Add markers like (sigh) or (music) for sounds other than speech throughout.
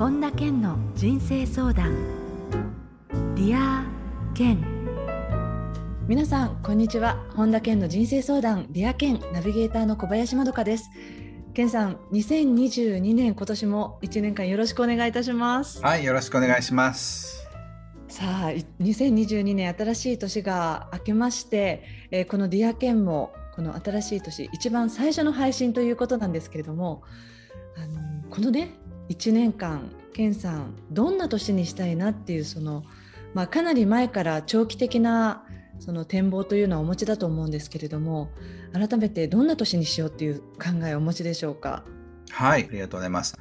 本田健の人生相談。ディア健。皆さんこんにちは。本田健の人生相談ディア健ナビゲーターの小林まどかです。健さん2022年今年も1年間よろしくお願いいたします。はいよろしくお願いします。さあ2022年新しい年が明けまして、えー、このディアケンもこの新しい年一番最初の配信ということなんですけれどもあのこのね1年間ケンさんどんな年にしたいなっていうその、まあ、かなり前から長期的なその展望というのはお持ちだと思うんですけれども改めてどんな年にしようっていう考えをお持ちでしょうか？はいありがとうございます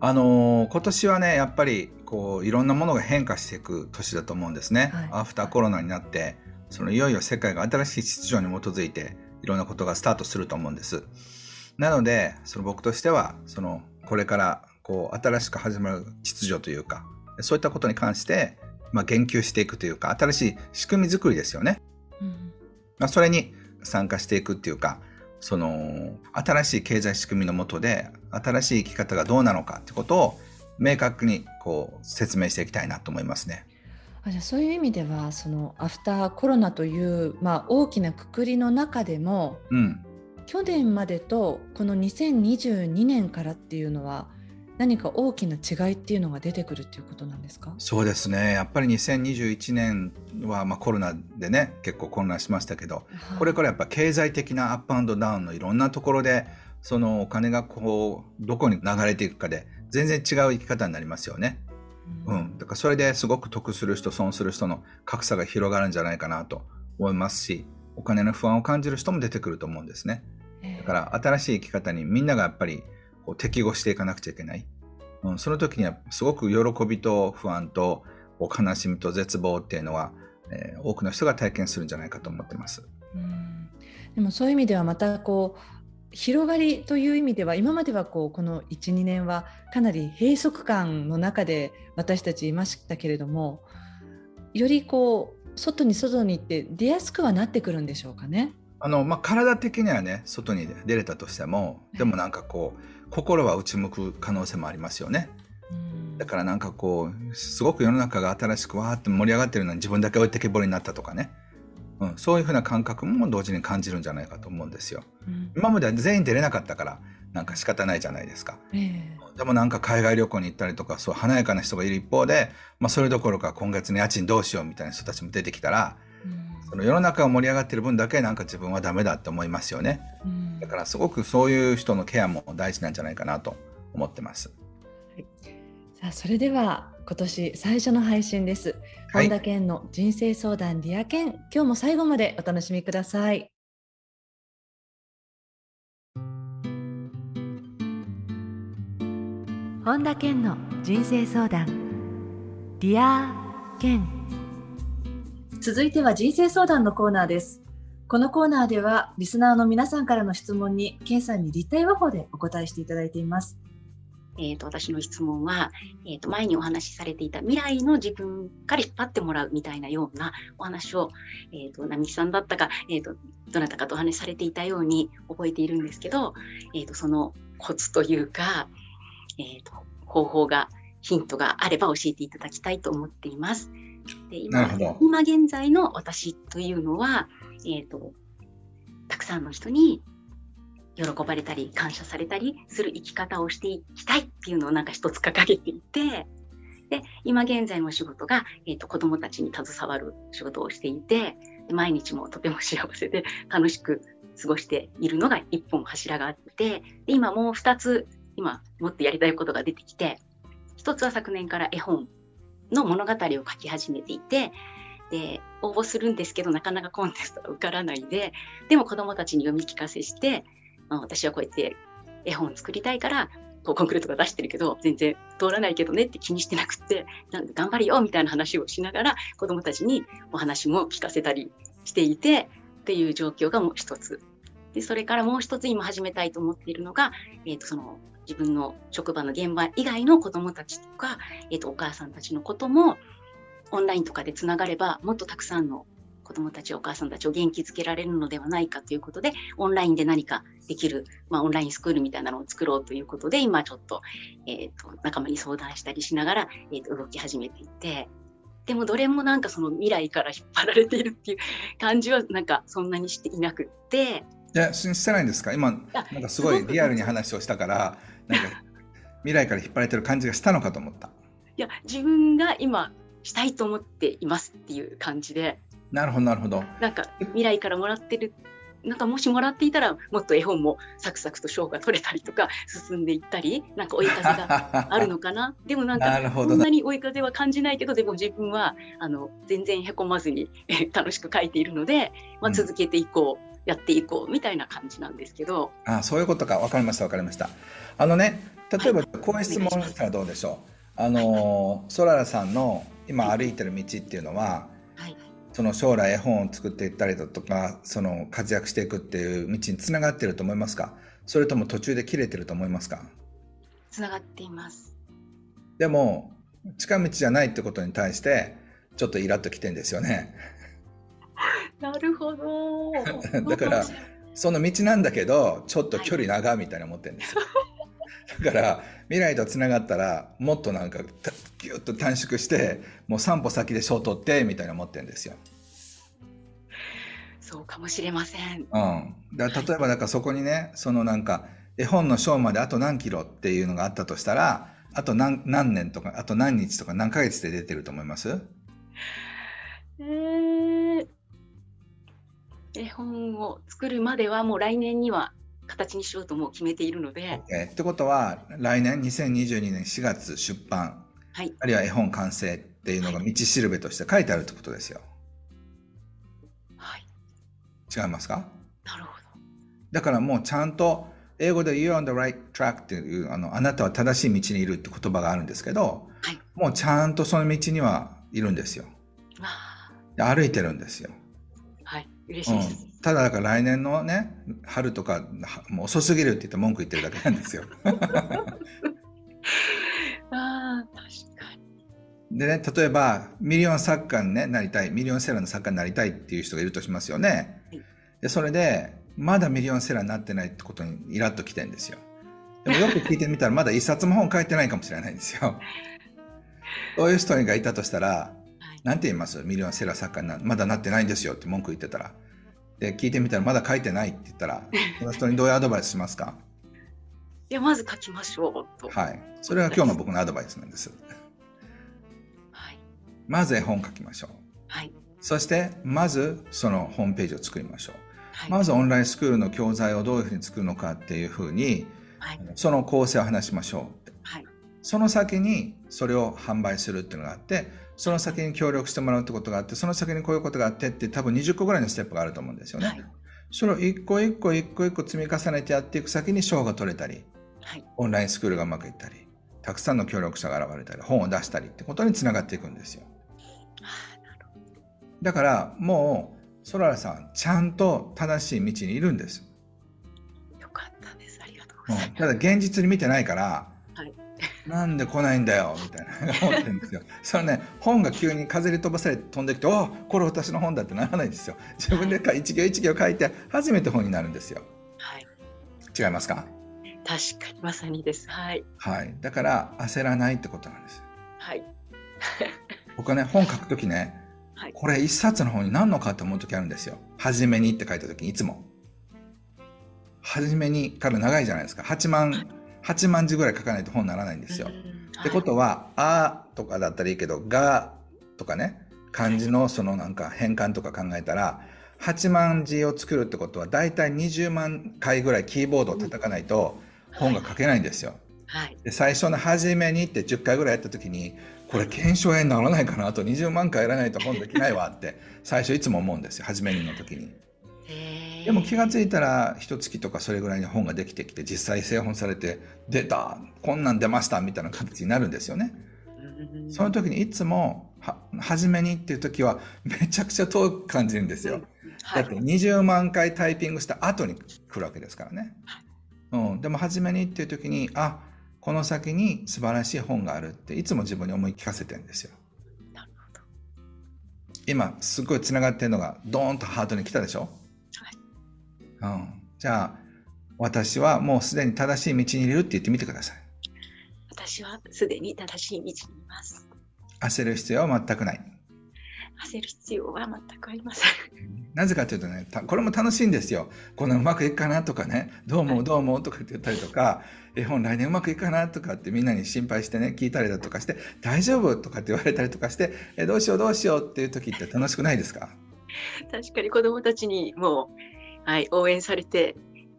あのー、今年はねやっぱりこういろんなものが変化していく年だと思うんですね。はい、アフターコロナになってそのいよいよ世界が新しい秩序に基づいていろんなことがスタートすると思うんです。なのでその僕としてはそのこれからこう新しく始まる秩序というかそういったことに関して、まあ、言及していくというか新しい仕組み作りですよね。うん、まあ、それに参加していくっていうかその新しい経済仕組みのもとで新しい生き方がどうなのかってことを明確にこう説明していきたいなと思いますね。あじゃあそういう意味ではそのアフターコロナという、まあ、大きなくくりの中でも、うん、去年までとこの2022年からっていうのは何か大きな違いっていうのが出てくるっていうことなんですか？そうですね。やっぱり2021年はまあコロナでね結構混乱しましたけど、はい、これからやっぱ経済的なアップアンドダウンのいろんなところでそのお金がこうどこに流れていくかで全然違う生き方になりますよね。うん、だからそれですごく得する人損する人の格差が広がるんじゃないかなと思いますしお金の不安を感じる人も出てくると思うんですね。だから新しい生き方にみんながやっぱりこう適合していかなくちゃいけない。うん、その時にはすごく喜びと不安と悲しみと絶望っていうのは、えー、多くの人が体験するんじゃないかと思ってます。うんでもそういう意味ではまたこう広がりという意味では今まではこうこの12年はかなり閉塞感の中で私たちいましたけれどもよりこう外に外に行って出やすくはなってくるんでしょうかね。あのまあ、体的にはね外に出れたとしてもでもなんかこう心は内向く可能性もありますよね。だからなんかこうすごく世の中が新しくわーって盛り上がってるのに自分だけ置いてけぼりになったとかね、うん、そういうふうな感覚も同時に感じるんじゃないかと思うんですよ。うん、今までは全員出れなかったからなんか仕方ないじゃないですか。えー、でもなんか海外旅行に行ったりとかそう華やかな人がいる一方で、まあ、それどころか今月の家賃どうしようみたいな人たちも出てきたら、その世の中が盛り上がってる分だけなんか自分はダメだって思いますよね、うん、だからすごくそういう人のケアも大事なんじゃないかなと思ってます、はい、さあそれでは今年最初の配信です、はい、本田健の人生相談ディア健今日も最後までお楽しみください。本田健の人生相談。ディア健続いては人生相談のコーナーです。このコーナーではリスナーの皆さんからの質問に、ケンさんに立体話法でお答えしていただいています。えーと、私の質問は、えーと、前にお話しされていた未来の自分から引っ張ってもらうみたいなようなお話を、えーと、並木さんだったか、えー、とどなたかとお話しされていたように覚えているんですけど、えー、とそのコツというか、えー、と方法がヒントがあれば教えていただきたいと思っています。で今今現在の私というのは、えーと、たくさんの人に喜ばれたり感謝されたりする生き方をしていきたいっていうのをなんか一つ掲げていてで今現在の仕事が、えーと、子どもたちに携わる仕事をしていて毎日もとても幸せで楽しく過ごしているのが一本柱があってで今もう2つ今もっとやりたいことが出てきて1つは昨年から絵本の物語を書き始めていてで応募するんですけどなかなかコンテストが受からないででも子どもたちに読み聞かせして、まあ、私はこうやって絵本作りたいからこうコンクリートが出してるけど全然通らないけどねって気にしてなくてなん頑張るよみたいな話をしながら子どもたちにお話も聞かせたりしていてっていう状況がもう一つ。でそれからもう一つ今始めたいと思っているのが、えー、とその自分の職場の現場以外の子どもたちとか、えー、とお母さんたちのこともオンラインとかでつながればもっとたくさんの子どもたちお母さんたちを元気づけられるのではないかということでオンラインで何かできる、まあ、オンラインスクールみたいなのを作ろうということで今ちょっと,、えーと、仲間に相談したりしながら、えーと、動き始めていてでもどれもなんかその未来から引っ張られているっていう感じはなんかそんなにしていなくっていやしてないんですか？今なんかすごいリアルに話をしたからなんか未来から引っ張られてる感じがしたのかと思った。いや自分が今したいと思っていますっていう感じで。なるほどなるほど。なんか未来からもらってるなんかもしもらっていたらもっと絵本もサクサクと賞が取れたりとか進んでいったりなんか追い風があるのかな？(laughs) でもなんかそんなに追い風は感じないけどでも自分はあの全然へこまずに楽しく書いているので、まあ、続けていこう、うん、やっていこうみたいな感じなんですけど。あそういうことか。分かりました分かりました。あのね例えばこういう質問したらどうでしょう、はい、あのソララさんの今歩いてる道っていうのは、はい、その将来絵本を作っていったりだとかその活躍していくっていう道につながってると思いますか？それとも途中で切れてると思いますか？つながっています。でも近道じゃないってことに対してちょっとイラッときてんですよねなるほど。(laughs) だからその道なんだけどちょっと距離長みたいな思ってるんですよ、はい。だから未来とつながったらもっとなんかギュッと短縮してもう3歩先で賞取ってみたいな思ってるんですよ。そうかもしれません。うん、だ例えばだからそこにねそのなんか絵本の賞まであと何キロっていうのがあったとしたらあと何何年とかあと何日とか何ヶ月で出てると思います？えー、絵本を作るまではもう来年には形にしようともう決めているので。Okay、ってことは来年2022年4月出版、はい、あるいは絵本完成っていうのが道しるべとして書いてあるってことですよ。はい、違いますか？なるほど。だからもうちゃんと英語で You're on the right track っていうあのあなたは正しい道にいるって言葉があるんですけど、はい、もうちゃんとその道にはいるんですよ。歩いてるんですよ。はい、嬉しいです。うんただだから来年のね春とかもう遅すぎるって言って文句言ってるだけなんですよ。(laughs) あ確かにでね例えばミリオン作家に、ね、なりたいミリオンセラーの作家になりたいっていう人がいるとしますよね。でそれでまだミリオンセラーになってないってことにイラッときてるんですよ。でもよく聞いてみたらまだ一冊も本書いてないかもしれないんですよ。(laughs) そういう人がいたとしたら、はい、なんて言います？ミリオンセラー作家になまだなってないんですよって文句言ってたら。で聞いてみたらまだ書いてないって言ったら (laughs) その人にどういうアドバイスしますか？いやまず書きましょうと。はい。それが今日の僕のアドバイスなんです。はい、まず絵本書きましょう。はい。そしてまずそのホームページを作りましょう。はい、まずオンラインスクールの教材をどういうふうに作るのかっていうふうに、はい、その構成を話しましょう。はい、その先にそれを販売するっていうのがあってその先に協力してもらうってことがあって、その先にこういうことがあってって多分20個ぐらいのステップがあると思うんですよね。はい、それを一個一個一個一個積み重ねてやっていく先に賞が取れたり、はい、オンラインスクールがうまくいったり、たくさんの協力者が現れたり、本を出したりってことにつながっていくんですよ。だからもう、ソララさん、ちゃんと正しい道にいるんです。よかったです。ありがとうございます。うん、ただ現実に見てないから、なんで来ないんだよみたいな思ってるんですよ。(laughs) そのね本が急に風に飛ばされて飛んできて「おこれ私の本だ」ってならないんですよ。自分で一行一行書いて初めて本になるんですよ。はい、違いますか？確かにまさにです。はい。はい。だから焦らないってことなんです。はい。(laughs) 僕はね本書くときね、はい、これ一冊の本に何のかって思う時あるんですよ。初めにって書いた時にいつも。初めにから長いじゃないですか。8万8万字ぐらい書かないと本にならないんですよ。ってことは「あ」とかだったらいいけど「が」とかね漢字のそのなんか変換とか考えたら8万字を作るってことは大体20万回ぐらいキーボードを叩かないと本が書けないんですよ。はい、で最初の「初めに」って10回ぐらいやった時にこれ検証炎にならないかなあと20万回やらないと本できないわって最初いつも思うんですよ初めにの時に。でも気が付いたら一月とかそれぐらいに本ができてきて実際製本されて出たこんなん出ましたみたいな形になるんですよね。その時にいつもは初めにっていう時はめちゃくちゃ遠く感じるんですよ。だって20万回タイピングした後に来るわけですからね。うん、でも初めにっていう時にあこの先に素晴らしい本があるっていつも自分に思い聞かせてるんですよ。今すごいつながってるのがドーンとハートに来たでしょ、はい、うん、じゃあ私はもうすでに正しい道にいるって言ってみてください。私はすでに正しい道にいます。焦る必要は全くない。焦る必要は全くありません。なぜかというとね、これも楽しいんですよ。このうまくいくかなとかね、どう思うどう思うとかって言ったりとか、絵本来年うまくいくかなとかってみんなに心配してね、聞いたりだとかして、大丈夫とかって言われたりとかして、えどうしようどうしようっていう時って楽しくないですか？確かに子供たちにもう、はい、応援されて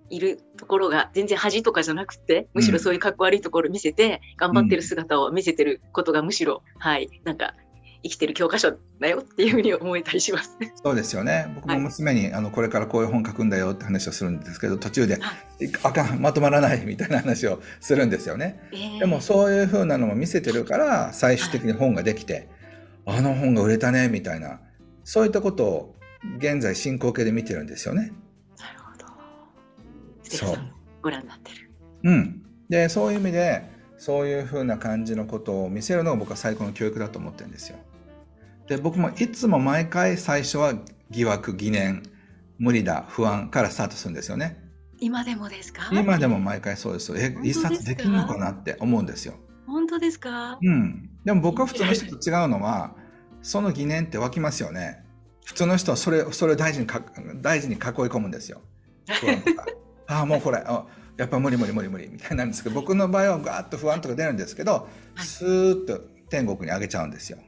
いるところが全然恥とかじゃなくて、むしろそういうかっこ悪いところを見せて、頑張ってる姿を見せてることがむしろ、はい、なんか生きてる教科書だよっていうふうに思えたりします。そうですよね。僕も娘に、はい、あのこれからこういう本書くんだよって話をするんですけど、途中で、はい、あかんまとまらないみたいな話をするんですよね。えー、でもそういうふうなのも見せてるから最終的に本ができて、はい、あの本が売れたねみたいなそういったことを現在進行形で見てるんですよね。そう。ご覧になってる。うん。でそういう意味でそういうふうな感じのことを見せるのが僕は最高の教育だと思ってるんですよ。で僕もいつも毎回最初は疑惑疑念無理だ不安からスタートするんですよね。今でもですか？今でも毎回そうです。え一冊できるのかなって思うんですよ。本当ですか？うん。でも僕は普通の人と違うのはその疑念って湧きますよね。普通の人はそれそれを大事にか大事に囲い込むんですよああもうこれあやっぱ無理無理無理無理みたいなんですけど僕の場合はガーッと不安とか出るんですけど、はい、スーッと天国に上げちゃうんですよ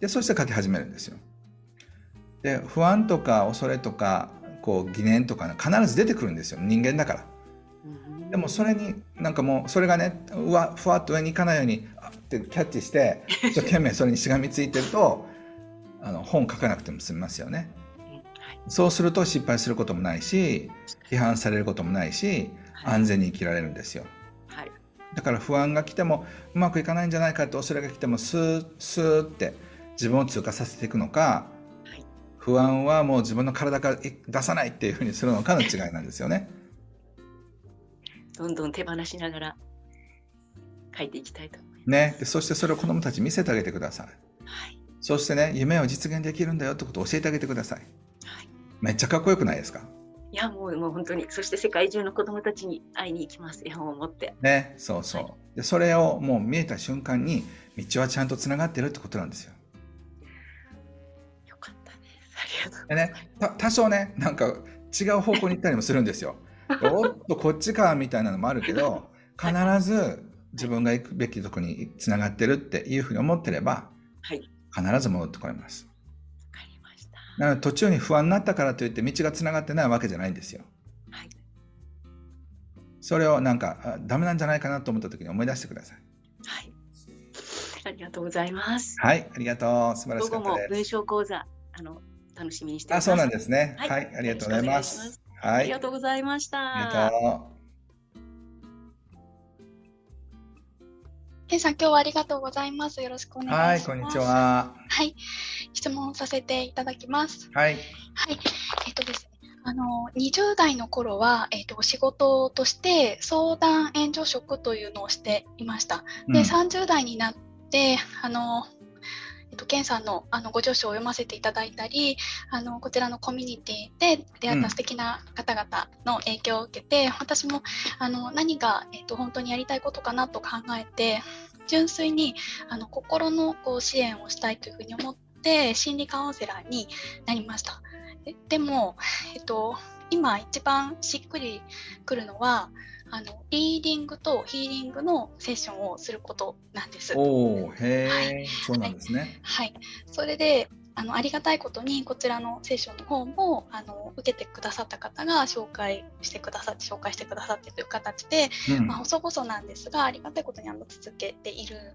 でそして書き始めるんですよ。で不安とか恐れとかこう疑念とか、必ず出てくるんですよ人間だから。でもそれになんかもうそれがねうわふわっと上に行かないようにあってキャッチして一生懸命それにしがみついてるとあの本書かなくても済みますよね。そうすると失敗することもないし批判されることもないし安全に生きられるんですよ。だから不安が来てもうまくいかないんじゃないかって恐れが来てもスースーって自分を通過させていくのか、はい、不安はもう自分の体から出さないっていうふうにするのかの違いなんですよね。どんどん手放しながら書いていきたいと思います。ね、でそしてそれを子どもたちに見せてあげてください。はい、そしてね、夢を実現できるんだよってことを教えてあげてください。はい、めっちゃかっこよくないですか？いやもうもう本当に。そして世界中の子どもたちに会いに行きます。絵本を持って。ねそうそう、はい、でそれをもう見えた瞬間に道はちゃんとつながってるってことなんですよ。でね、多少ね、なんか違う方向に行ったりもするんですよ。(laughs) おっと、こっちかみたいなのもあるけど、(laughs) 必ず自分が行くべきとこにつながってるっていうふうに思ってれば、はい、必ず戻ってこれます。なので途中に不安になったからといって道がつながってないわけじゃないんですよ。はい、それをなんかダメなんじゃないかなと思った時に思い出してください。はい。ありがとうございます。はい、ありがとう。素晴らしかったです。午後も文章講座あの楽しみにしてます。あ、そうなんですね。はい、はい、ありがとうございます。はい、ありがとうございました。ありがとう。ケンさん、今日はありがとうございます。よろしくお願いします。はい、こんにちは。はい、質問させていただきます。はい。はい、えっとですね。あの20代の頃は、えーと、仕事として相談援助職というのをしていました。で、うん、30代になってあのと、ケンさんのあのご著書を読ませていただいたりあのこちらのコミュニティで出会った素敵な方々の影響を受けて、うん、私もあの何が、えーと、本当にやりたいことかなと考えて純粋にあの心のこう支援をしたいというふうに思って心理カウンセラーになりました。でも、えっと、今一番しっくりくるのはあのリーディングとヒーリングのセッションをすることなんです。おへえ、はい、そうなんですね。はい、それであのありがたいことにこちらのセッションの方もあの受けてくださった方が紹介してくださって紹介してくださってという形で、うん、まあ、細々なんですがありがたいことにあの続けている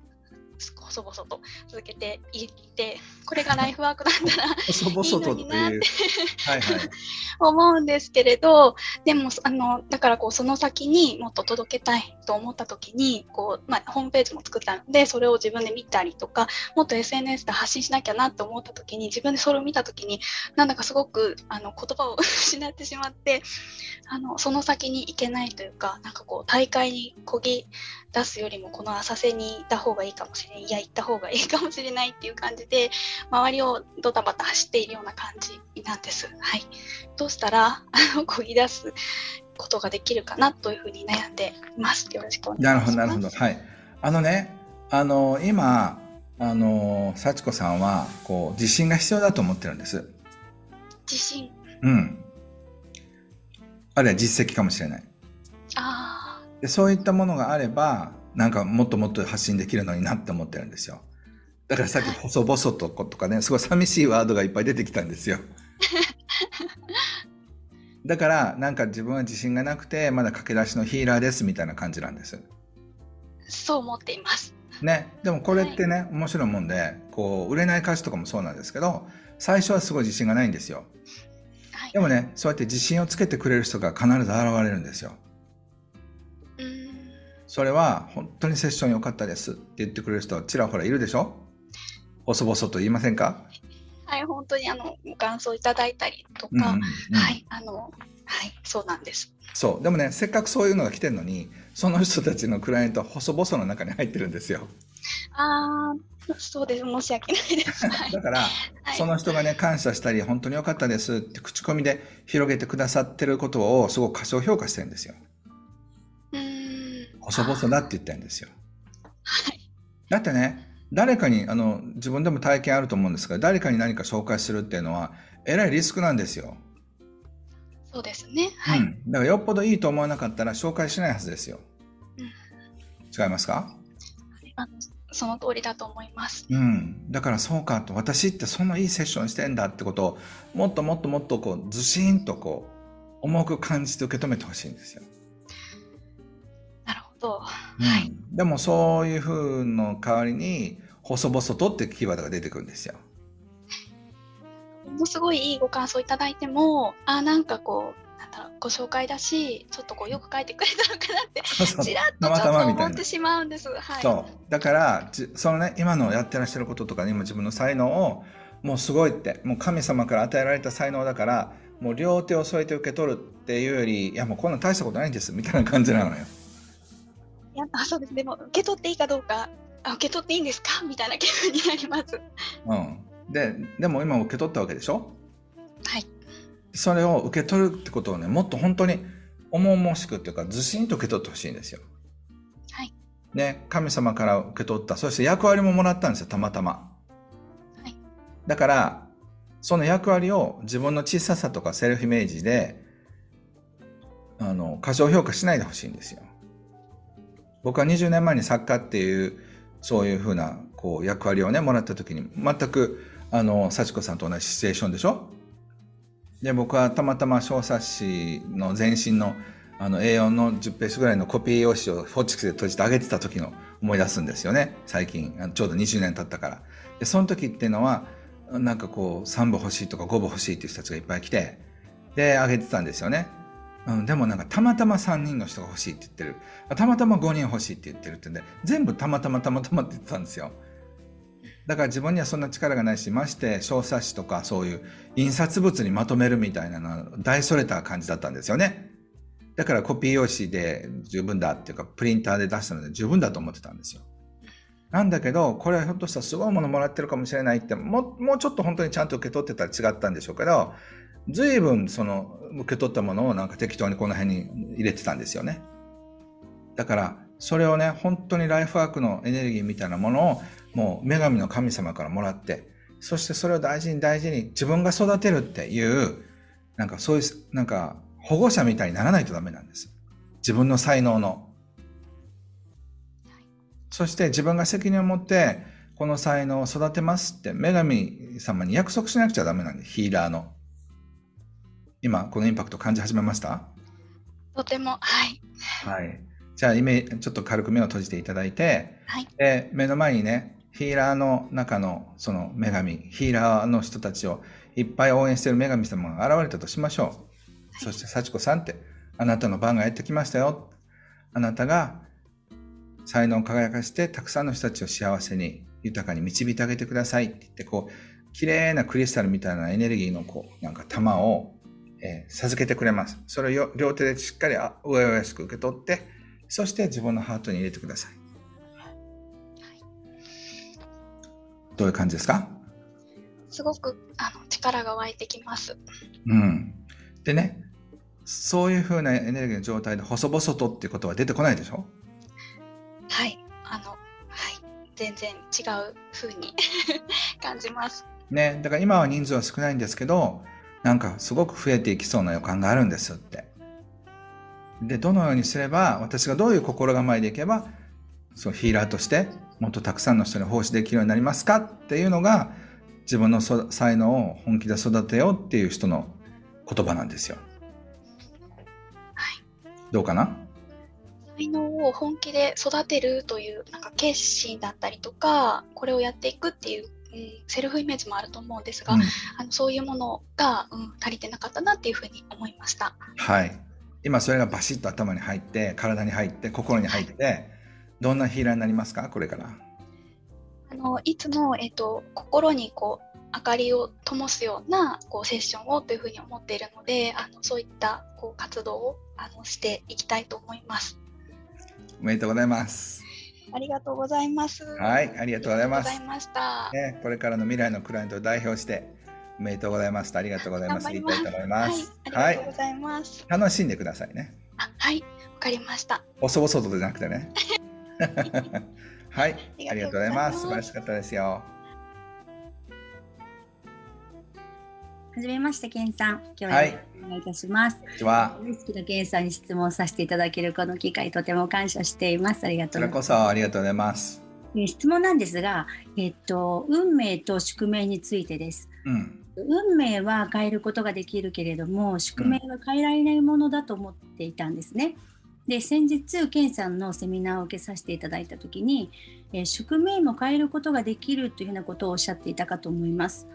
細々と続けていってこれがライフワークだ (laughs) ったらいいのになってはいはい、思うんですけれどでもあのだからこうその先にもっと届けたいと思った時にこう、まあ、ホームページも作ったのでそれを自分で見たりとかもっと SNS で発信しなきゃなと思った時に自分でそれを見た時になんだかすごくあの言葉を (laughs) 失ってしまってあのその先に行けないというかなんかこう大会にこぎ出すよりもこの浅瀬にいた方がいいかもしれない。いや行った方がいいかもしれないっていう感じで周りをドタバタ走っているような感じなんです。はい、どうしたらこぎ出すことができるかなというふうに悩んでいます。よろしくお願いします。なるほどなるほど。はい。あのねあの今あの幸子さんはこう自信が必要だと思ってるんです。自信？うん。あるいは実績かもしれない。あでそういったものがあればなんかもっともっと発信できるのになって思ってるんですよ。だからさっき細々ととかね、すごい寂しいワードがいっぱい出てきたんですよ。(laughs) だからなんか自分は自信がなくてまだ駆け出しのヒーラーですみたいな感じなんです。そう思っています。ね、でもこれってね、はい、面白いもんでこう売れない歌詞とかもそうなんですけど最初はすごい自信がないんですよ。はい、でもねそうやって自信をつけてくれる人が必ず現れるんですよ。それは本当にセッション良かったです。って言ってくれる人ちらほらいるでしょ？細々と言いませんか？はい、本当にあのご感想いただいたりとか、うんうんうん、はい、あの、はい、そうなんです。そう、でもね、せっかくそういうのが来てるのに、その人たちのクライアントは細々の中に入ってるんですよ。ああ、そうです、申し訳ないです。(laughs) だから、はい、その人がね、感謝したり、本当に良かったですって口コミで広げてくださってることをすごく過小評価してるんですよ。細々だって言ってるんですよ。はい。だってね、誰かに、あの、自分でも体験あると思うんですが、誰かに何か紹介するっていうのは、えらいリスクなんですよ。そうですね。はい。うん。だからよっぽどいいと思わなかったら紹介しないはずですよ。うん、違いますか？あのその通りだと思います。うん。だからそうかと、私ってそんないいセッションしてんだってことを、もっともっともっとこう、ずしんとこう、重く感じて受け止めてほしいんですよ。と、うん、はい、でもそういうふうの代わりに細々とってキーワードが出てくるんですよ。ものすごいいいご感想いただいてもあなんかこうなんだろうご紹介だしちょっとこうよく書いてくれたのかなって (laughs) ちらっとちょっと思ってしまうんです。はい、そう。だからそのね今のやってらっしゃることとか、今自分の才能をもうすごいってもう神様から与えられた才能だからもう両手を添えて受け取るっていうよりいやもうこんな大したことないんですみたいな感じなのよ。やあそうですでも受け取っていいかどうかあ受け取っていいんですか？(laughs) みたいな気分になります。うん、ででも今受け取ったわけでしょ？はいそれを受け取るってことをねもっと本当に重々しくっていうかずしんと受け取ってほしいんですよ。はいね神様から受け取ったそして役割ももらったんですよたまたま。はい、だからその役割を自分の小ささとかセルフイメージであの過小評価しないでほしいんですよ。僕は20年前に作家っていうそういうふうなこう役割をねもらった時に全くあの幸子さんと同じシチュエーションでしょ？で僕はたまたま小冊子の前身のあの A4 の10ページぐらいのコピー用紙をフォッチクスで閉じてあげてた時の思い出すんですよね。最近ちょうど20年経ったから。でその時っていうのはなんかこう3部欲しいとか5部欲しいっていう人たちがいっぱい来てであげてたんですよね。うん、でもなんかたまたま3人の人が欲しいって言ってる。たまたま5人欲しいって言ってるってんで全部たまたまたまたまって言ってたんですよ。だから自分にはそんな力がないしまして小冊子とかそういう印刷物にまとめるみたいなのは大それた感じだったんですよね。だからコピー用紙で十分だっていうかプリンターで出したので十分だと思ってたんですよ。なんだけどこれはひょっとしたらすごいものもらってるかもしれないってももうちょっと本当にちゃんと受け取ってたら違ったんでしょうけど随分その受け取ったものをなんか適当にこの辺に入れてたんですよね。だからそれをね本当にライフワークのエネルギーみたいなものをもう女神の神様からもらってそしてそれを大事に大事に自分が育てるっていうなんかそういうなんか保護者みたいにならないとダメなんです。自分の才能の。そして自分が責任を持ってこの才能を育てますって女神様に約束しなくちゃダメなんでヒーラーの。今、このインパクト感じ始めました？とても、はい。はい。じゃあ、イメちょっと軽く目を閉じていただいて、はい、で目の前にね、ヒーラーの中のその女神、ヒーラーの人たちをいっぱい応援している女神様が現れたとしましょう。はい、そして、幸子さんって、あなたの番がやってきましたよ。あなたが才能を輝かして、たくさんの人たちを幸せに、豊かに導いてあげてくださいって言って、こう、綺麗なクリスタルみたいなエネルギーのこう、なんか玉をえー、授けてくれます。それを両手でしっかり上やしく受け取って、そして自分のハートに入れてください。はい、どういう感じですか？すごくあの力が湧いてきます。うん。でね、そういうふうなエネルギーの状態で細々とっていうことは出てこないでしょ？全然違う風に (laughs) 感じます。ね、だから今は人数は少ないんですけど、なんかすごく増えていきそうな予感があるんですって。で、どのようにすれば、私がどういう心構えでいけば、そうヒーラーとしてもっとたくさんの人に奉仕できるようになりますかっていうのが、自分のそ才能を本気で育てようっていう人の言葉なんですよ。はい。どうかな？才能を本気で育てるというなんか決心だったりとか、これをやっていくっていう、うん、セルフイメージもあると思うんですが、うんあのそういうものが、うん、足りてなかったなっていうふうに思いました。はい。今それがバシッと頭に入って、体に入って、心に入って、どんなヒーラーになりますか？これから。あのいつも、えっと心にこう明かりを灯すようなこうセッションをというふうに思っているのであのそういったこう活動をあのしていきたいと思います。おめでとうございます。ありがとうございます。はい、ありがとうございますありがとうござい。ました。ね、これからの未来のクライアントを代表して、おめでとうございますとありがとうございます。言いたいと思います。はい、ありがとうございます。楽しんでくださいね。あはい、わかりました。細々とじゃなくてね。(laughs) はい、あありがとうございま。す素晴らしかったですよ。はじめまして、ケンさん。今日ははいよろしくお願いいたします。こんにちは。大好きなケンさんに質問させていただけるこの機会、とても感謝しています。ありがことうございます。そありがとうございます。えー質問なんですが、えっと、運命と宿命についてです。うん。運命は変えることができるけれども、宿命は変えられないものだと思っていたんですね。で、先日、ケンさんのセミナーを受けさせていただいたときに、えー宿命も変えることができるというようなことをおっしゃっていたかと思います。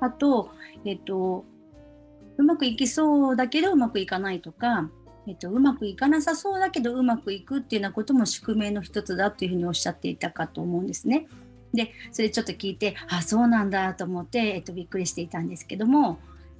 あと、えっと、うまくいきそうだけどうまくいかないとか、えっと、うまくいかなさそうだけどうまくいくっていうようなことも宿命の一つだというふうにおっしゃっていたかと思うんですね。でそれちょっと聞いてあそうなんだと思って、えっと、びっくりしていたんですけども、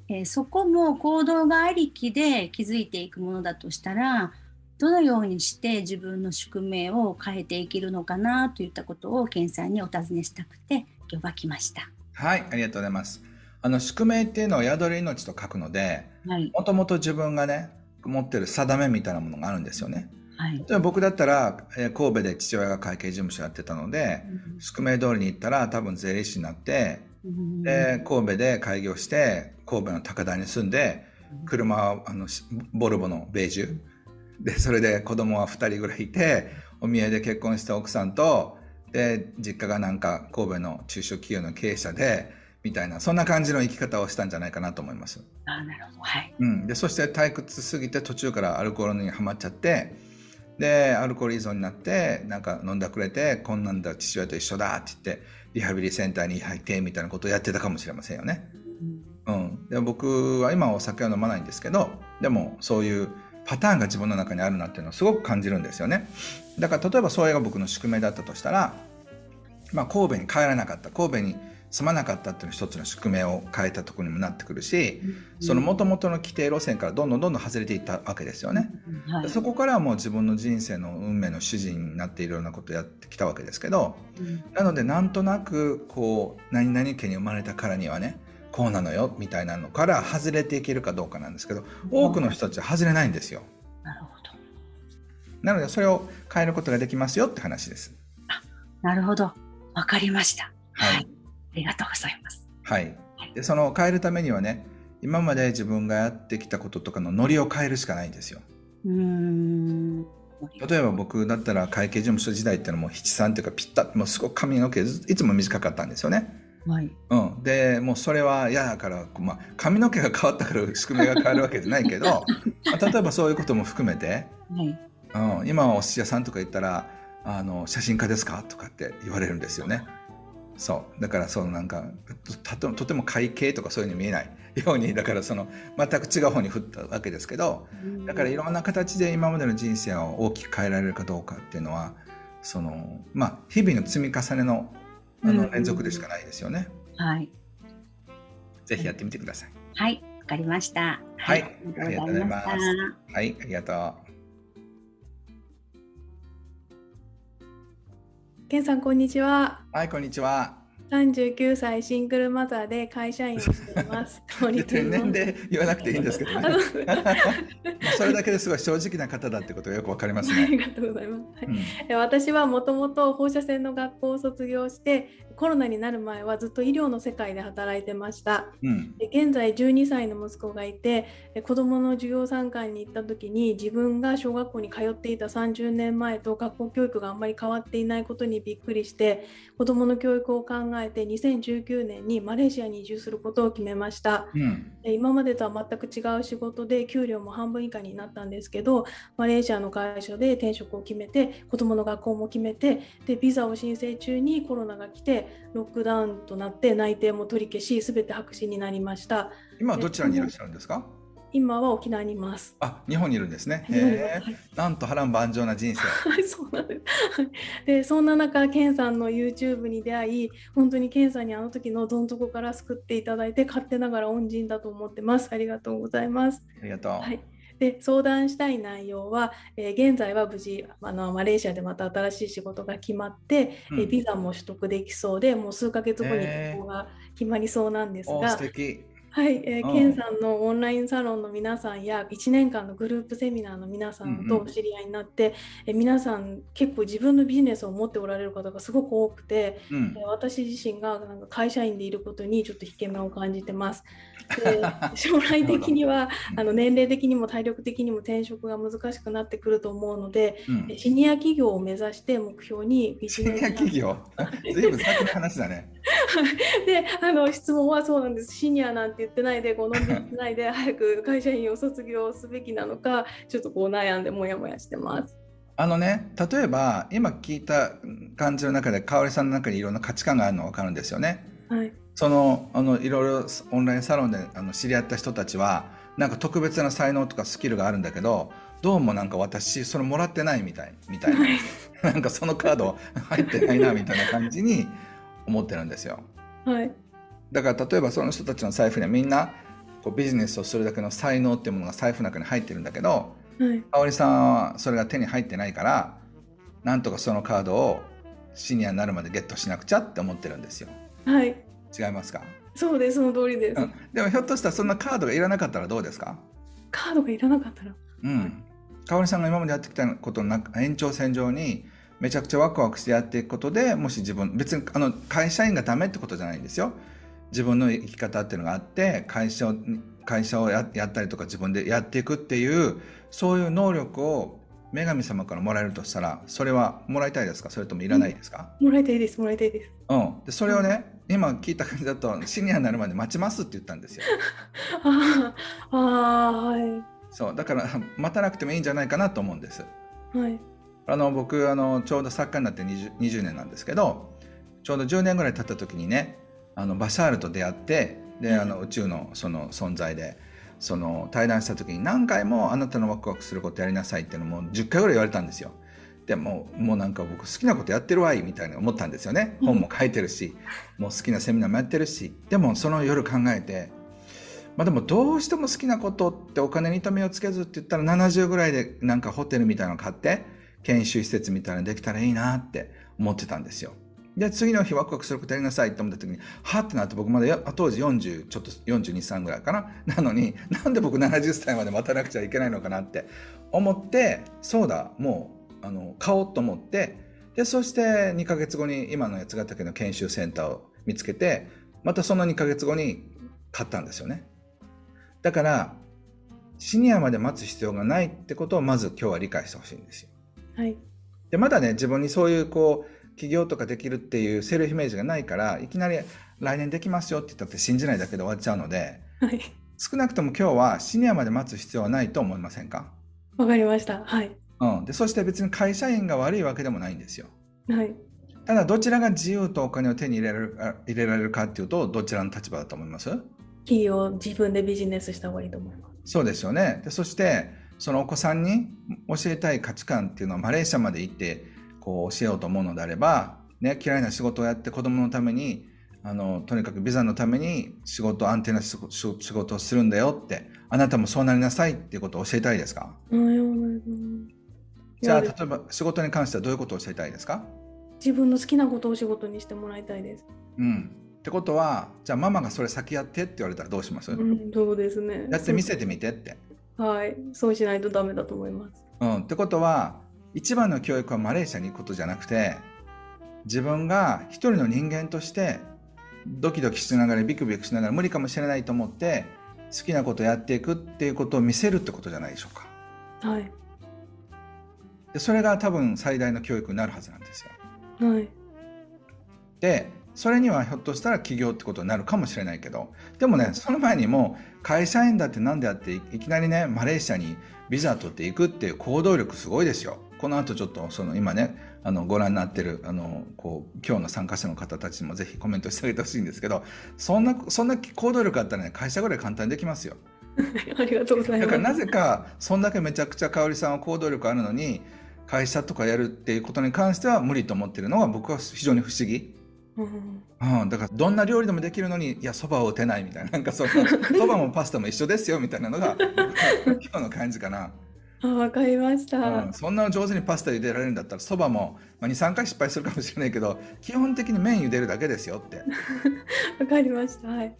えーそこも行動がありきで気づいていくものだとしたらどのようにして自分の宿命を変えていけるのかなといったことを健さんにお尋ねしたくて今日は来ました。はい、ありがとうございます。あの宿命っていうのは宿る命と書くので、はい。もともと自分がね、持ってる定めみたいなものがあるんですよね。はい。僕だったら、えー神戸で父親が会計事務所やってたので、宿命通りに行ったら多分税理士になって、うん。で神戸で開業して神戸の高台に住んで車はあのしボルボのベージュでそれで子供は2人ぐらいいてお見合いで結婚した奥さんとで実家がなんか神戸の中小企業の経営者でみたいなそんな感じの生き方をしたんじゃないかなと思います。あなるほどはいうん、でそして退屈すぎて途中からアルコールにはまっちゃってでアルコール依存になってなんか飲んだくれてこんなんだ父親と一緒だって言ってリハビリセンターに入ってみたいなことをやってたかもしれませんよね。うん、で僕は今はお酒は飲まないんですけどでもそういうパターンが自分の中にあるなっていうのをすごく感じるんですよね。だから例えばそれが僕の宿命だったとしたら、まあ、神戸に帰らなかった神戸に住まなかったっていうのは一つの宿命を変えたところにもなってくるし、その元々の規定路線からどんどんどんどん外れていったわけですよね。はい。そこからはもう自分の人生の運命の主人になっているようなことをやってきたわけですけどうん。なのでなんとなくこう何々家に生まれたからにはねこうなのよみたいなのから外れていけるかどうかなんですけど多くの人たちは外れないんですよ。なるほど。なのでそれを変えることができますよって話です。なるほど。わかりました。はい。はいありがとうございますはい、でその変えるためにはね今まで自分がやってきたこととかのノリを変えるしかないんですよ。うーん例えば僕だったら会計事務所時代っていうのはもう七三っていうかピッタもうすごく髪の毛ずいつも短かったんですよね。はいうん、でもうそれは嫌だから、まあ、髪の毛が変わったから宿命が変わるわけじゃないけど、(laughs) まあ例えばそういうことも含めて、はいうん、今はお寿司屋さんとか行ったら「あの写真家ですか?」とかって言われるんですよね。そう。だからそのなんかとととても会計とかそういうふうに見えないようにだからその全く違う方に振ったわけですけどだからいろんな形で今までの人生を大きく変えられるかどうかっていうのはそのまあ日々の積み重ねのあうん。の連続でしかないですよね。はい。ぜひやってみてください。はい。わかりました。はい。ありがとうございました。ありがとうございはい、ありがとう。ケンさんこんにちは。はい、こんにちは。39歳シングルマザーで会社員をしています。(laughs) 年齢言わなくていいんですけどね。(laughs) それだけですごい正直な方だってことがよくわかりますね。ありがとうございます。うん、私はもともと放射線の学校を卒業してコロナになる前はずっと医療の世界で働いてました。うん、で現在12歳の息子がいて子どもの授業参観に行った時に自分が小学校に通っていた30年前と学校教育があんまり変わっていないことにびっくりして子どもの教育を考えて2019年にマレーシアに移住することを決めました、うん、で今までとは全く違う仕事で給料も半分以下になったんですけどマレーシアの会社で転職を決めて子どもの学校も決めてでビザを申請中にコロナが来てロックダウンとなって内定も取り消し全て白紙になりました今どちらにいらっしゃるんですか？今は沖縄にいます。あ、日本にいるんですね。へえ、なんと波乱万丈な人生。はい、そうなんです。で、そんな中、ケンさんの YouTube に出会い、本当にケンさんにあの時のどん底から救っていただいて、勝手ながら恩人だと思ってます。ありがとうございます。ありがとう。はい。で相談したい内容は、えー、現在は無事あのマレーシアでまた新しい仕事が決まって、うん、えビザも取得できそうでもう数ヶ月後に結婚が決まりそうなんですが、素敵はい、えー、ケンさんのオンラインサロンの皆さんや1年間のグループセミナーの皆さんとお知り合いになって、うんうん、え皆さん結構自分のビジネスを持っておられる方がすごく多くて、うん、私自身がなんか会社員でいることにちょっと引け目を感じてます。で (laughs) 将来的にはあの年齢的にも体力的にも転職が難しくなってくると思うので、うん、シニア企業を目指して目標にビジネスシニア企業？ずいぶん先の話だね。(laughs) であの質問はそうなんですシニアなんて言ってないでこのんびりないで (laughs) 早く会社員を卒業すべきなのかちょっとこう悩んでもやもやしてます。あのね例えば今聞いた感じの中で香織さんの中にいろんな価値観があるの分かるんですよね。はい、そのあのいろいろオンラインサロンであの知り合った人たちはなんか特別な才能とかスキルがあるんだけどどうもなんか私それもらってないみたいみたいな (laughs) なんかそのカード入ってないなみたいな感じに思ってるんですよ。はい、だから例えばその人たちの財布にはみんなこうビジネスをするだけの才能っていうものが財布の中に入ってるんだけど、はい、香織さんはそれが手に入ってないからなんとかそのカードをシニアになるまでゲットしなくちゃって思ってるんですよ。はい、違いますか？そうですその通りです、うん、でもひょっとしたらそんなカードがいらなかったらどうですか？カードがいらなかったら？うん。香織さんが今までやってきたことの延長線上にめちゃくちゃワクワクしてやっていくことでもし自分別にあの会社員がダメってことじゃないんですよ。自分の生き方っていうのがあって会社を会社をやったりとか自分でやっていくっていうそういう能力を女神様からもらえるとしたらそれはもらいたいですか？それともいらないですか、うん、もらいたいですもらいたいです、うん、でそれをね、うん、今聞いた感じだとシニアになるまで待ちますって言ったんですよ。(laughs) ああはい。そう。だから待たなくてもいいんじゃないかなと思うんです。はいあの僕あのちょうど作家になって 20, 20年なんですけどちょうど10年ぐらい経った時にねあのバシャールと出会ってであの宇宙のその存在でその対談した時に何回もあなたのワクワクすることやりなさいっていうのも10回ぐらい言われたんですよ。でももうなんか僕好きなことやってるわいみたいに思ったんですよね。本も書いてるしもう好きなセミナーもやってるしでもその夜考えてまあでもどうしても好きなことってお金に留めをつけずって言ったら70ぐらいでなんかホテルみたいなの買って研修施設みたいなのできたらいいなって思ってたんですよ。で、次の日ワクワクすることやりなさいって思った時に、はってなって僕まだ当時40、ちょっと42、3ぐらいかな。(laughs) なのに、なんで僕70歳まで待たなくちゃいけないのかなって思って、そうだ、もう、あの、買おうと思って、で、そして2ヶ月後に今の八ヶ岳の研修センターを見つけて、またその2ヶ月後に買ったんですよね。だから、シニアまで待つ必要がないってことをまず今日は理解してほしいんですよ。はい、でまだね自分にそういうこう起業とかできるっていうセルフイメージがないからいきなり来年できますよって言ったって信じないだけで終わっちゃうので、はい、少なくとも今日はシニアまで待つ必要はないと思いませんか？わかりました。はい、うん、でそして別に会社員が悪いわけでもないんですよ。はい。ただどちらが自由とお金を手に入れられる入れられるかっていうとどちらの立場だと思います？企業自分でビジネスした方がいいと思います。そうですよね。でそしてそのお子さんに教えたい価値観っていうのはマレーシアまで行ってこう教えようと思うのであれば、ね、嫌いな仕事をやって子供のためにあのとにかくビザのために仕事安定な仕事をするんだよってあなたもそうなりなさいっていうことを教えたいですか？じゃあ例えば仕事に関してはどういうことを教えたいですか？自分の好きなことを仕事にしてもらいたいです。うん、ってことはじゃあママがそれ先やってって言われたらどうします、うん、そうですね。やって見せてみてって。はいそうしないとダメだと思います。うん、ってことは一番の教育はマレーシアに行くことじゃなくて自分が一人の人間としてドキドキしながらビクビクしながら無理かもしれないと思って好きなことをやっていくっていうことを見せるってことじゃないでしょうか。はい。でそれが多分最大の教育になるはずなんですよ。はい。でそれにはひょっとしたら起業ってことになるかもしれないけどでもねその前にも会社員だって何であっていきなりねマレーシアにビザ取っていくっていう行動力すごいですよ。この後ちょっとその今ねあのご覧になってるあのこう今日の参加者の方たちにもぜひコメントしてあげてほしいんですけどそんなそんな行動力あったらね会社ぐらい簡単にできますよ。(laughs) ありがとうございます。だからなぜかそんだけめちゃくちゃ香織さんは行動力あるのに会社とかやるっていうことに関しては無理と思ってるのが僕は非常に不思議。うん、うん、だからどんな料理でもできるのにいやそばを打てないみたいななんかそ (laughs) そばもパスタも一緒ですよみたいなのが (laughs) 今日の感じかな。あわかりました、うん、そんな上手にパスタ茹でられるんだったらそばも、まあ、23回失敗するかもしれないけど (laughs) 基本的に麺茹でるだけですよって。わかりました。はい、うん、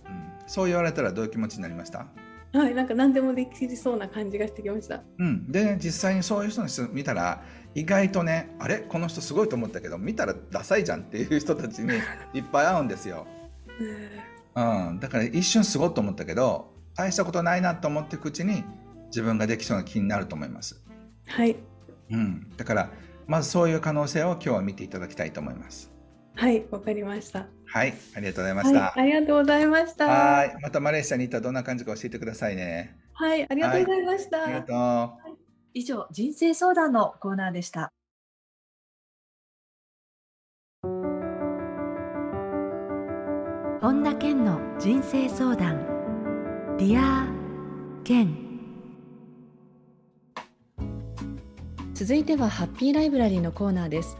そう言われたらどういう気持ちになりました？はい。なんか何でもできそうな感じがしてきました。うん。で実際にそういう人の人見たら意外とねあれ？この人すごいと思ったけど見たらダサいじゃんっていう人たちに (laughs) いっぱい会うんですよ、うん、だから一瞬すごいと思ったけど大したことないなと思っていくうちに自分ができそうな気になると思います。はい。うん、だからまずそういう可能性を今日は見ていただきたいと思います。はい、わかりました。はい、ありがとうございました。はい、ありがとうございました。はい、またマレーシアに行ったらどんな感じか教えてくださいね。はい、ありがとうございました。ありがとう。以上、人生相談のコーナーでした。本田健の人生相談。ディア健。続いてはハッピーライブラリーのコーナーです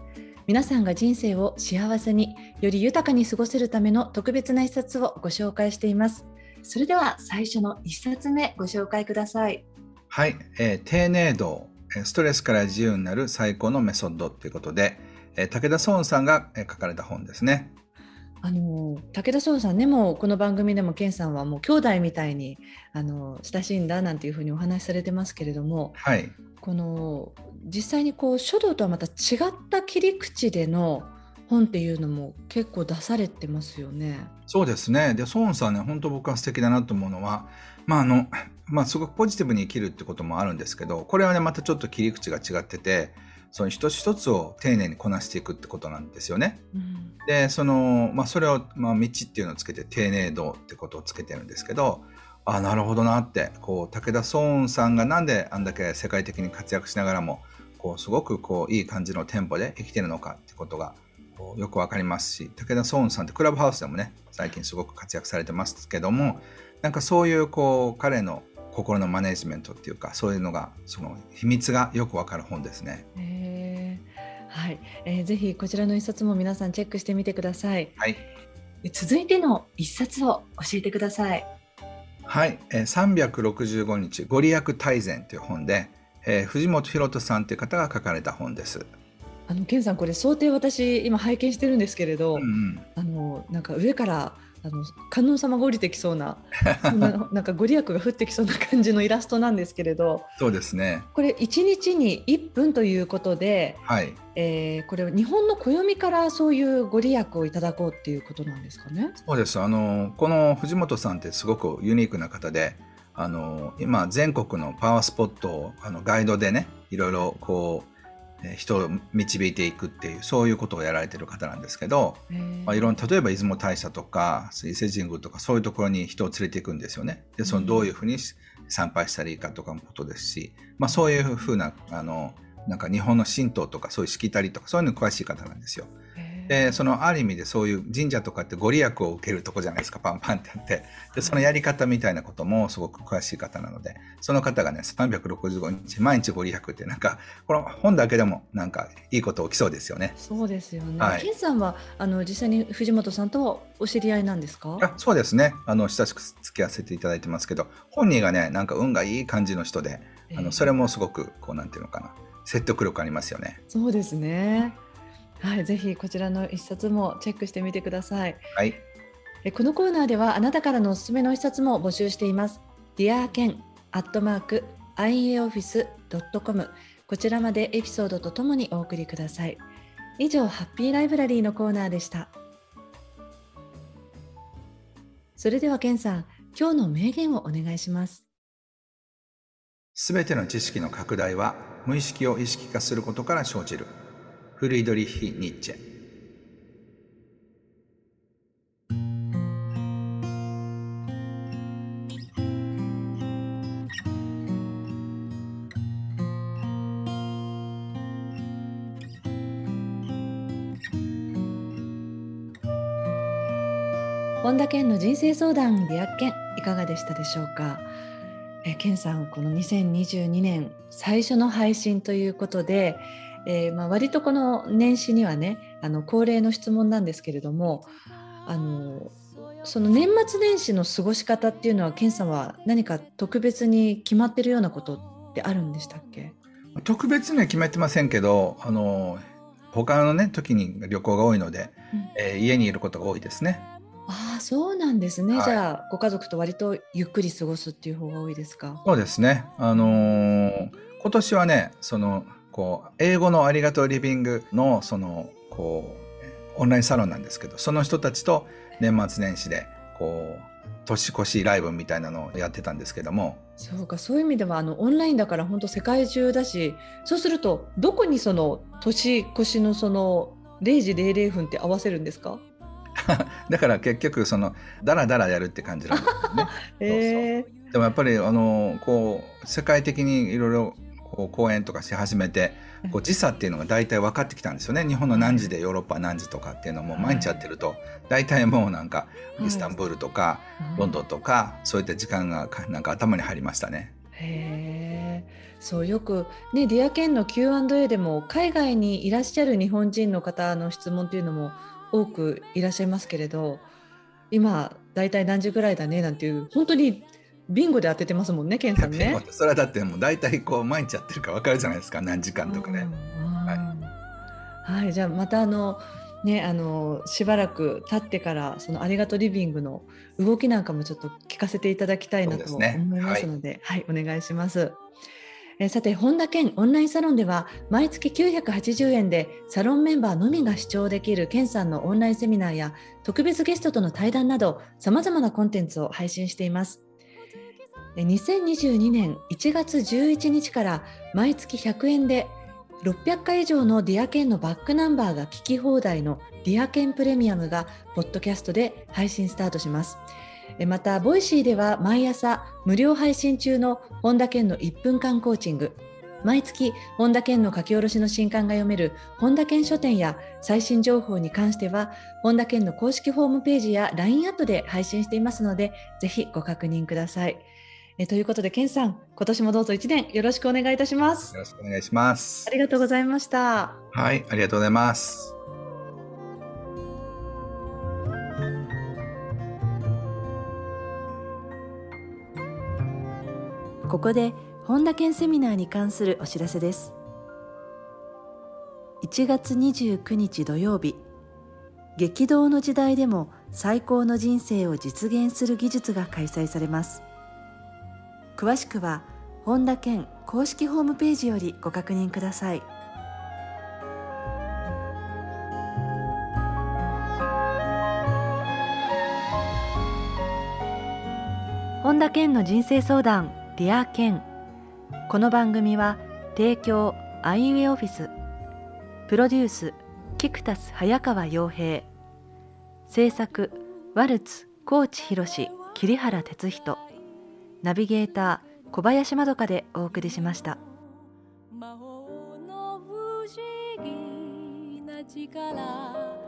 皆さんが人生を幸せにより豊かに過ごせるための特別な一冊をご紹介していますそれでは最初の一冊目ご紹介くださいはい、えー、丁寧度ストレスから自由になる最高のメソッドということで、えー、武田壮さんが書かれた本ですねあの武田壮さんねもこの番組でも健さんはもう兄弟みたいにあの親しいんだなんていうふうにお話しされてますけれども、はい、この実際にこう書道とはまた違った切り口での本っていうのも結構出されてますよね。そうですね。で、ソーンさんね、本当僕は素敵だなと思うのは、まああの、まあすごくポジティブに生きるってこともあるんですけど、これはね、またちょっと切り口が違ってて、その一つ一つを丁寧にこなしていくってことなんですよね。うん、で、その、まあそれを、まあ道っていうのをつけて丁寧度ってことをつけてるんですけど、あなるほどなってこう武田壮雲さんがなんであんだけ世界的に活躍しながらもこうすごくこういい感じのテンポで生きてるのかってことがよくわかりますし武田壮雲さんってクラブハウスでもね最近すごく活躍されてますけどもなんかそういうこう彼の心のマネジメントっていうかそういうのがその秘密がよくわかる本ですね。はい、えー、ぜひこちらの一冊も皆さんチェックしてみてください。はい。続いての一冊を教えてください。はい、えー、365日ご利益大全という本で、えー、藤本博人さんという方が書かれた本です。あの健さんこれ想定私今拝見してるんですけれど、うんうん、あのなんか上からあの観音様が降りてきそうなそんななんかご利益が降ってきそうな感じのイラストなんですけれどそうですね。これ1日に1分ということで、はい。えー、これ日本の暦からそういうご利益をいただこうっていうことなんですかね？そうです。あのこの藤本さんってすごくユニークな方であの今全国のパワースポットをあのガイドでねいろいろこう人を導いていくっていうそういうことをやられてる方なんですけど、まあ、いろんな例えば出雲大社とか伊勢神宮とかそういうところに人を連れていくんですよね。でそのどういうふうに参拝したらいいかとかもことですし、まあ、そういうふうなあのなんか日本の神道とかそういうしきたりとかそういうのに詳しい方なんですよ。でそのある意味でそういう神社とかってご利益を受けるとこじゃないですかパンパンってやってでそのやり方みたいなこともすごく詳しい方なのでその方がね365日毎日ご利益ってなんかこの本だけでもなんかいいこと起きそうですよね。そうですよね。はい、ケンさんはあの実際に藤本さんとはお知り合いなんですか？あそうですねあの親しく付き合わせていただいてますけど本人がねなんか運がいい感じの人であのそれもすごくこうなんていうのかな説得力ありますよね。そうですねはい、ぜひこちらの一冊もチェックしてみてください。はい。このコーナーではあなたからのおすすめの一冊も募集しています。ディアーケンアットマーク iaoffice.com こちらまでエピソードとともにお送りください。以上、ハッピーライブラリーのコーナーでした。それでは、ケンさん、今日の名言をお願いします。すべての知識の拡大は無意識を意識化することから生じる。フリードリヒ・ニッチェ。本田健の人生相談リアッケンいかがでしたでしょうか？え健さんこの2022年最初の配信ということで、えー、まあ、割とこの年始にはねあの恒例の質問なんですけれどもあのその年末年始の過ごし方っていうのは健さんは何か特別に決まってるようなことってあるんでしたっけ？特別には決めてませんけどあの他のね時に旅行が多いので、うん、えー、家にいることが多いですね。ああ、そうなんですね。はい、じゃあ、ご家族と割とゆっくり過ごすっていう方が多いですか？そうですね。あのー、今年はね、その、こう、英語のありがとうリビングの、その、こう、オンラインサロンなんですけど、その人たちと年末年始で、こう、年越しライブみたいなのをやってたんですけども。そうかそういう意味ではあのオンラインだから本当世界中だしそうするとどこにその年越しのその0時00分って合わせるんですか？(laughs) だから結局そのダラダラやるって感じなんですよね。(laughs) えー、でもやっぱりあのこう世界的にいろいろ講演とかし始めてこう時差っていうのが大体分かってきたんですよね。日本の何時でヨーロッパ何時とかっていうのも毎日やってると。大体もうなんかイスタンブールとかロンドンとかそういった時間がなんか頭に入りましたね。へそうよくねディアケンの Q&A でも海外にいらっしゃる日本人の方の質問っていうのも多くいらっしゃいますけれど今大体何時ぐらいだねなんていう本当にビンゴで当ててますもんね、ケンさんね。それはだってもう大体こう毎日やってるか分かるじゃないですか、何時間とかね。はい、はい、じゃあまたあのねあのしばらく経ってからそのありがとうリビングの動きなんかもちょっと聞かせていただきたいなと思いますので、でねはい、はい、お願いします。えさて本田健オンラインサロンでは毎月980円でサロンメンバーのみが視聴できる健さんのオンラインセミナーや特別ゲストとの対談などさまざまなコンテンツを配信しています2022年1月11日から毎月100円で600回以上のディアケンのバックナンバーが聞き放題のディアケンプレミアムがポッドキャストで配信スタートします。また、ボイシーでは毎朝無料配信中の本田健の1分間コーチング、毎月本田健の書き下ろしの新刊が読める本田健書店や最新情報に関しては本田健の公式ホームページや LINE アットで配信していますのでぜひご確認ください。えということで健さん今年もどうぞ1年よろしくお願いいたします。よろしくお願いします。ありがとうございました。はいありがとうございます。ここで本田健セミナーに関するお知らせです1月29日土曜日激動の時代でも最高の人生を実現する技術が開催されます詳しくは本田健公式ホームページよりご確認ください。本田健の人生相談ディアケン。この番組は提供アイウェイオフィス。プロデュースキクタス早川洋平。制作ワルツ高知博桐原哲人。ナビゲーター小林まどかでお送りしました。魔法の不思議な力